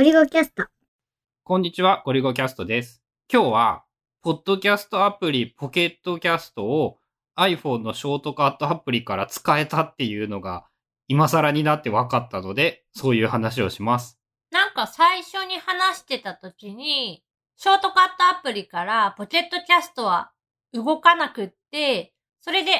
ゴリゴキャスト。こんにちは、ゴリゴキャストです。今日は、ポッドキャストアプリポケットキャストを iPhone のショートカットアプリから使えたっていうのが今更になって分かったので、そういう話をします。なんか最初に話してた時に、ショートカットアプリからポケットキャストは動かなくって、それで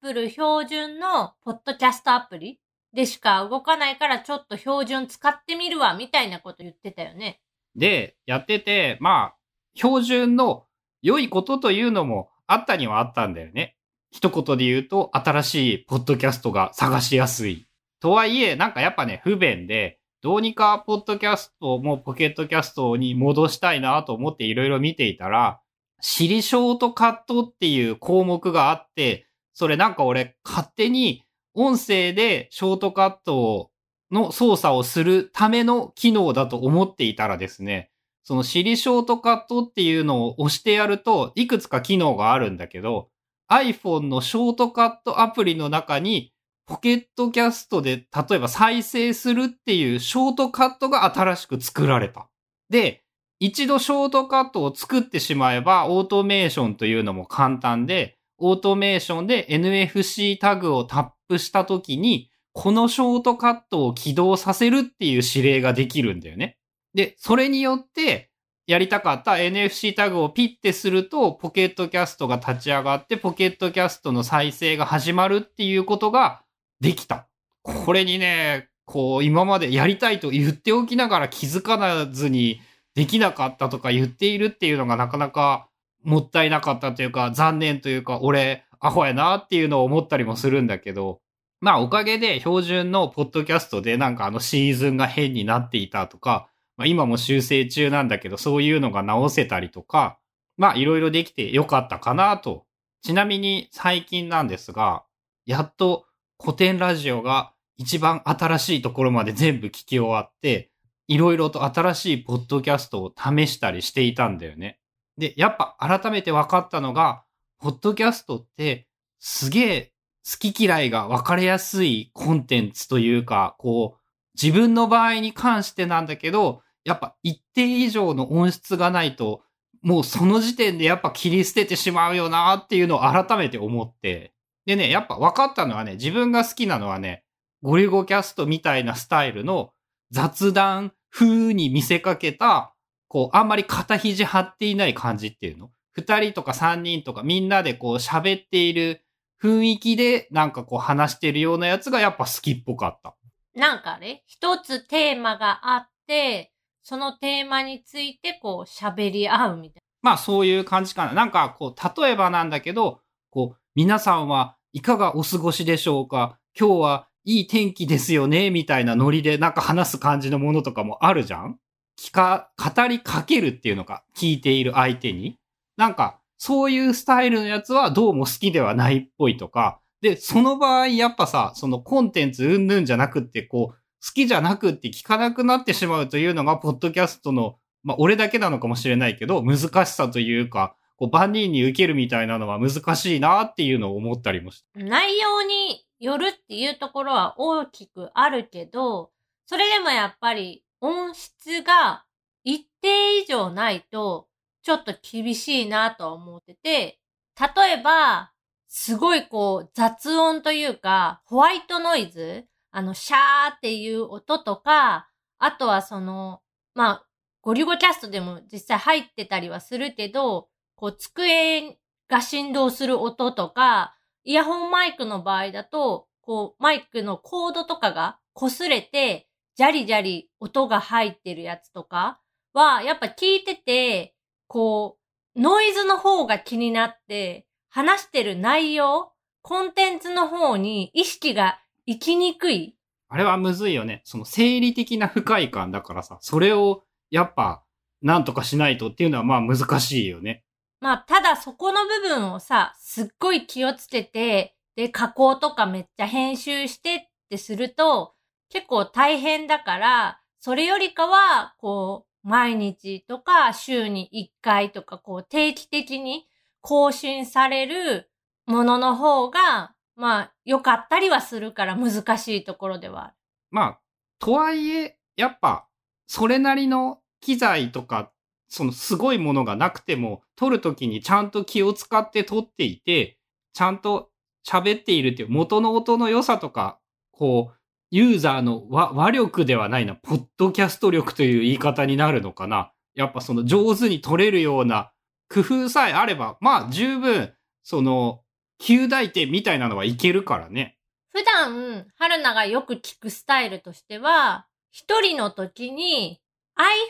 Apple 標準のポッドキャストアプリでしか動かないからちょっと標準使ってみるわ、みたいなこと言ってたよね。で、やってて、まあ、標準の良いことというのもあったにはあったんだよね。一言で言うと、新しいポッドキャストが探しやすい。とはいえ、なんかやっぱね、不便で、どうにかポッドキャストもポケットキャストに戻したいなと思っていろいろ見ていたら、シリショートカットっていう項目があって、それなんか俺勝手に音声でショートカットの操作をするための機能だと思っていたらですね、そのシリショートカットっていうのを押してやると、いくつか機能があるんだけど、iPhone のショートカットアプリの中に、ポケットキャストで例えば再生するっていうショートカットが新しく作られた。で、一度ショートカットを作ってしまえば、オートメーションというのも簡単で、オートメーションで NFC タグをタップしたときに、このショートカットを起動させるっていう指令ができるんだよね。で、それによって、やりたかった NFC タグをピッてすると、ポケットキャストが立ち上がって、ポケットキャストの再生が始まるっていうことができた。これにね、こう、今までやりたいと言っておきながら気づかずにできなかったとか言っているっていうのがなかなかもったいなかったというか、残念というか、俺、アホやなっていうのを思ったりもするんだけど、まあおかげで標準のポッドキャストでなんかあのシーズンが変になっていたとか、まあ今も修正中なんだけどそういうのが直せたりとか、まあいろいろできてよかったかなと。ちなみに最近なんですが、やっと古典ラジオが一番新しいところまで全部聞き終わって、いろいろと新しいポッドキャストを試したりしていたんだよね。で、やっぱ改めて分かったのが、ポッドキャストってすげえ好き嫌いが分かれやすいコンテンツというか、こう、自分の場合に関してなんだけど、やっぱ一定以上の音質がないと、もうその時点でやっぱ切り捨ててしまうよなっていうのを改めて思って。でね、やっぱ分かったのはね、自分が好きなのはね、ゴリゴキャストみたいなスタイルの雑談風に見せかけた、こう、あんまり肩肘張っていない感じっていうの。二人とか三人とかみんなでこう喋っている雰囲気でなんかこう話してるようなやつがやっぱ好きっぽかった。なんかね、一つテーマがあって、そのテーマについてこう喋り合うみたいまあそういう感じかな。なんかこう、例えばなんだけど、こう、皆さんはいかがお過ごしでしょうか？今日はいい天気ですよね？みたいなノリでなんか話す感じのものとかもあるじゃん？聞か、語りかけるっていうのか、聞いている相手に？なんか、そういうスタイルのやつはどうも好きではないっぽいとか、で、その場合やっぱさ、そのコンテンツうんぬんじゃなくって、こう、好きじゃなくって聞かなくなってしまうというのが、ポッドキャストの、まあ、俺だけなのかもしれないけど、難しさというか、こう、万人に受けるみたいなのは難しいなっていうのを思ったりもした。内容によるっていうところは大きくあるけど、それでもやっぱり音質が一定以上ないと、ちょっと厳しいなと思ってて、例えば、すごいこう雑音というか、ホワイトノイズあの、シャーっていう音とか、あとはその、まあ、ゴリゴキャストでも実際入ってたりはするけど、こう、机が振動する音とか、イヤホンマイクの場合だと、こう、マイクのコードとかが擦れて、ジャリジャリ音が入ってるやつとかは、やっぱ聞いてて、こう、ノイズの方が気になって、話してる内容、コンテンツの方に意識が行きにくい。あれはむずいよね。その生理的な不快感だからさ、それをやっぱ、なんとかしないとっていうのはまあ難しいよね。まあ、ただそこの部分をさ、すっごい気をつけて、で、加工とかめっちゃ編集してってすると、結構大変だから、それよりかは、こう、毎日とか週に1回とか、こう、定期的に更新されるものの方が、まあ、良かったりはするから難しいところではある。まあ、とはいえ、やっぱ、それなりの機材とか、そのすごいものがなくても、撮るときにちゃんと気を使って撮っていて、ちゃんと喋っているっていう元の音の良さとか、こう、ユーザーの和和力ではないな、ポッドキャスト力という言い方になるのかな。やっぱその上手に撮れるような工夫さえあれば、まあ十分、その、旧大点みたいなのはいけるからね。普段、春菜がよく聞くスタイルとしては、一人の時に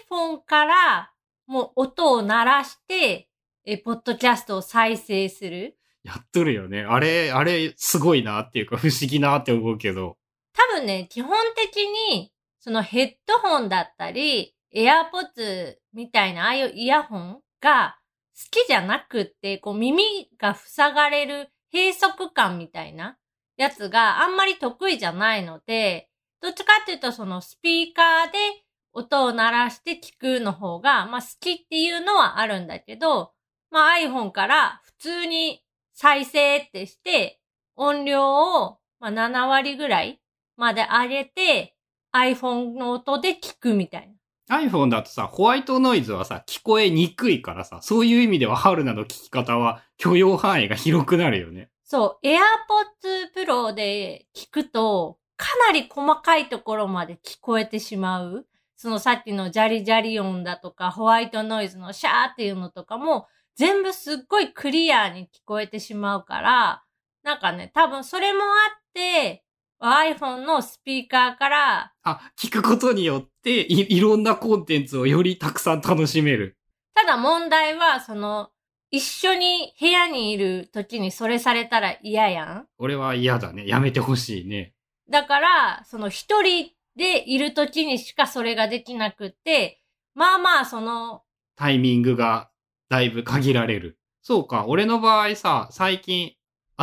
iPhone からもう音を鳴らして、え、ポッドキャストを再生する。やっとるよね。あれ、あれ、すごいなっていうか不思議なって思うけど。多分ね、基本的に、そのヘッドホンだったり、エアポッツみたいなああいうイヤホンが好きじゃなくって、こう耳が塞がれる閉塞感みたいなやつがあんまり得意じゃないので、どっちかっていうとそのスピーカーで音を鳴らして聞くの方が、まあ好きっていうのはあるんだけど、まあ iPhone から普通に再生ってして、音量をまあ7割ぐらいまで上げて、iPhone の音で聞くみたいな。iPhone だとさ、ホワイトノイズはさ、聞こえにくいからさ、そういう意味では春菜の聞き方は許容範囲が広くなるよね。そう、AirPods Pro で聞くと、かなり細かいところまで聞こえてしまう。そのさっきのジャリジャリ音だとか、ホワイトノイズのシャーっていうのとかも、全部すっごいクリアに聞こえてしまうから、なんかね、多分それもあって、iPhone のスピーカーから、あ、聞くことによってい、いろんなコンテンツをよりたくさん楽しめる。ただ問題は、その、一緒に部屋にいる時にそれされたら嫌やん。俺は嫌だね。やめてほしいね。だから、その一人でいる時にしかそれができなくって、まあまあ、その、タイミングがだいぶ限られる。そうか、俺の場合さ、最近、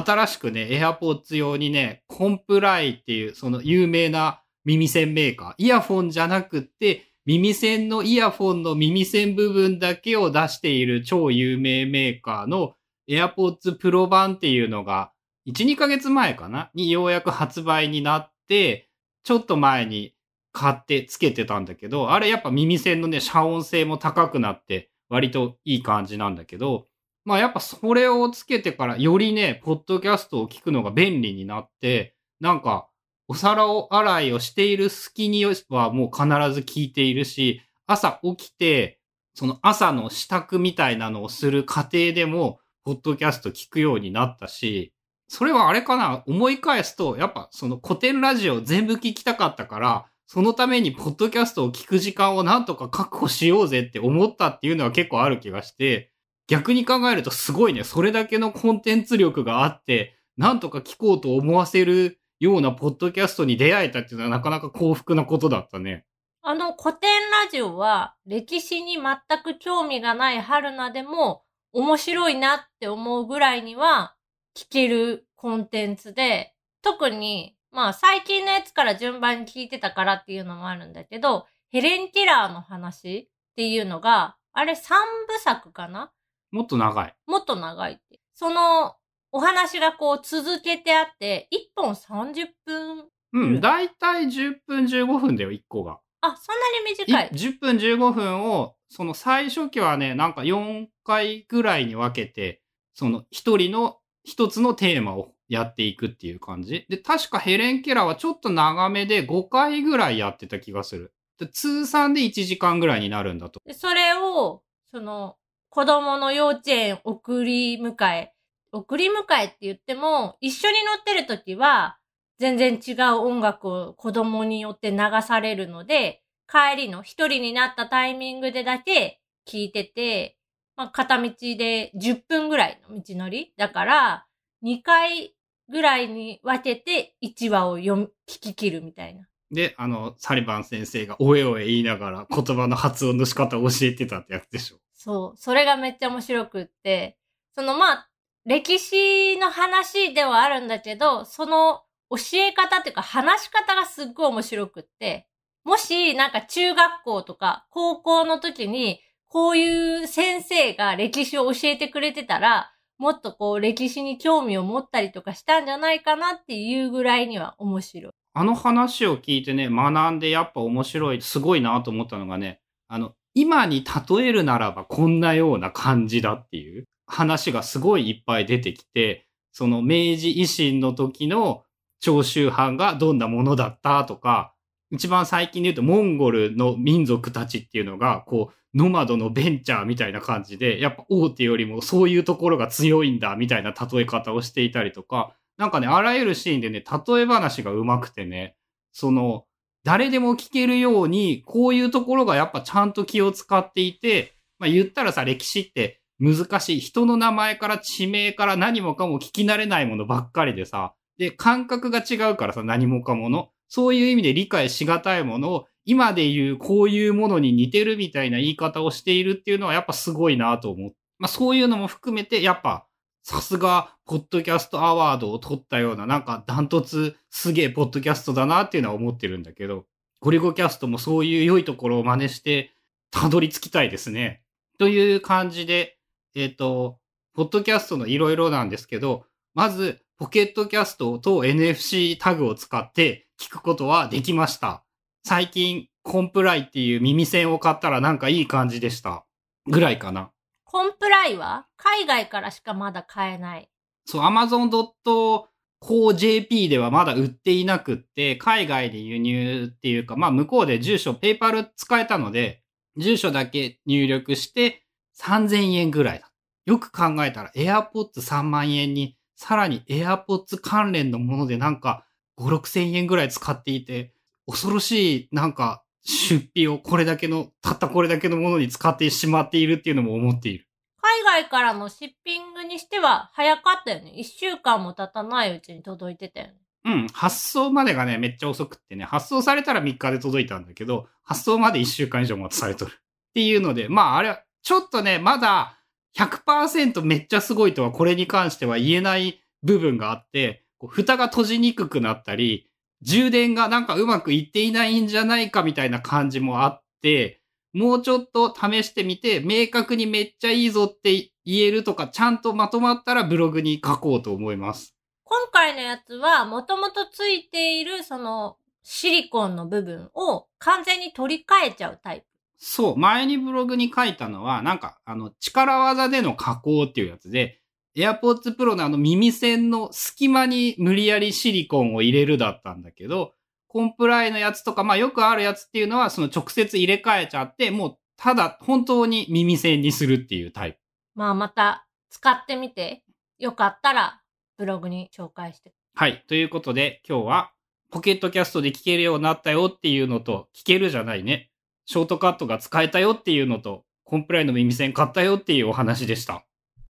新しくね、AirPods 用にね、コンプライっていう、その有名な耳栓メーカー、イヤフォンじゃなくって、耳栓のイヤフォンの耳栓部分だけを出している超有名メーカーの AirPods Pro 版っていうのが、1、2ヶ月前かな？にようやく発売になって、ちょっと前に買ってつけてたんだけど、あれやっぱ耳栓のね、遮音性も高くなって、割といい感じなんだけど、まあやっぱそれをつけてからよりね、ポッドキャストを聞くのが便利になって、なんか、お皿を洗いをしている隙にはもう必ず聞いているし、朝起きて、その朝の支度みたいなのをする過程でも、ポッドキャスト聞くようになったし、それはあれかな思い返すと、やっぱその古典ラジオ全部聞きたかったから、そのためにポッドキャストを聞く時間をなんとか確保しようぜって思ったっていうのは結構ある気がして、逆に考えるとすごいね、それだけのコンテンツ力があって、なんとか聞こうと思わせるようなポッドキャストに出会えたっていうのはなかなか幸福なことだったね。あの古典ラジオは歴史に全く興味がない春菜でも面白いなって思うぐらいには聞けるコンテンツで、特に、まあ最近のやつから順番に聞いてたからっていうのもあるんだけど、ヘレン・ケラーの話っていうのが、あれ三部作かな？もっと長い。もっと長いって。そのお話がこう続けてあって、1本30分。ううんん、だいたい10分15分だよ、1個が。あ、そんなに短い。10分15分を、その最初期はね、なんか4回ぐらいに分けて、その一人の一つのテーマをやっていくっていう感じ。で、確かヘレン・ケラーはちょっと長めで5回ぐらいやってた気がする。で通算で1時間ぐらいになるんだと。で、それを、その、子供の幼稚園送り迎え、送り迎えって言っても、一緒に乗ってる時は、全然違う音楽を子供によって流されるので、帰りの一人になったタイミングでだけ聞いてて、まあ、片道で10分ぐらいの道のりだから、2回ぐらいに分けて1話を読み、聞き切るみたいな。で、あの、サリバン先生がおえおえ言いながら言葉の発音の仕方を教えてたってやつでしょ。そう。それがめっちゃ面白くって、そのまあ、歴史の話ではあるんだけど、その教え方っていうか話し方がすっごい面白くって、もしなんか中学校とか高校の時にこういう先生が歴史を教えてくれてたら、もっとこう歴史に興味を持ったりとかしたんじゃないかなっていうぐらいには面白い。あの話を聞いてね、学んでやっぱ面白い、すごいなと思ったのがね、あの、今に例えるならばこんなような感じだっていう話がすごいいっぱい出てきて、その明治維新の時の長州藩がどんなものだったとか、一番最近で言うとモンゴルの民族たちっていうのが、こう、ノマドのベンチャーみたいな感じで、やっぱ大手よりもそういうところが強いんだみたいな例え方をしていたりとか、なんかね、あらゆるシーンでね、例え話が上手くてね、その、誰でも聞けるように、こういうところがやっぱちゃんと気を使っていて、まあ言ったらさ、歴史って難しい。人の名前から地名から何もかも聞き慣れないものばっかりでさ、で、感覚が違うからさ、何もかもの。そういう意味で理解しがたいものを、今で言うこういうものに似てるみたいな言い方をしているっていうのはやっぱすごいなと思う。まあそういうのも含めて、やっぱ、さすが、ポッドキャストアワードを取ったような、なんかダントツすげえポッドキャストだなっていうのは思ってるんだけど、ゴリゴキャストもそういう良いところを真似して、たどり着きたいですね。という感じで、えっ、ー、と、ポッドキャストのいろいろなんですけど、まず、ポケットキャストと NFC タグを使って聞くことはできました。最近、コンプライっていう耳栓を買ったらなんかいい感じでした。ぐらいかな。コンプライは海外からしかまだ買えない。そう、Amazon.co.jp ではまだ売っていなくって、海外で輸入っていうか、まあ向こうで住所、ペーパル使えたので、住所だけ入力して3000円ぐらいだ。よく考えたら AirPods 3万円にさらに AirPods 関連のものでなんか5、6千円ぐらい使っていて、恐ろしいなんか出費をこれだけの、たったこれだけのものに使ってしまっているっていうのも思っている。海外からのシッピングにしては早かったよね。1週間も経たないうちに届いてたよね。うん。発送までがね、めっちゃ遅くってね、発送されたら3日で届いたんだけど、発送まで1週間以上待たされとる。っていうので、まああれは、ちょっとね、まだ100%めっちゃすごいとはこれに関しては言えない部分があって、蓋が閉じにくくなったり、充電がなんかうまくいっていないんじゃないかみたいな感じもあって、もうちょっと試してみて、明確にめっちゃいいぞって言えるとか、ちゃんとまとまったらブログに書こうと思います。今回のやつは、もともとついている、その、シリコンの部分を完全に取り替えちゃうタイプ。そう、前にブログに書いたのは、なんか、あの、力技での加工っていうやつで、AirPods Pro のあの耳栓の隙間に無理やりシリコンを入れるだったんだけど、コンプライのやつとか、まあよくあるやつっていうのは、その直接入れ替えちゃって、もう、ただ本当に耳栓にするっていうタイプ。まあまた使ってみて、よかったらブログに紹介して。はい。ということで、今日はポケットキャストで聞けるようになったよっていうのと、聞けるじゃないね。ショートカットが使えたよっていうのと、コンプライの耳栓買ったよっていうお話でした。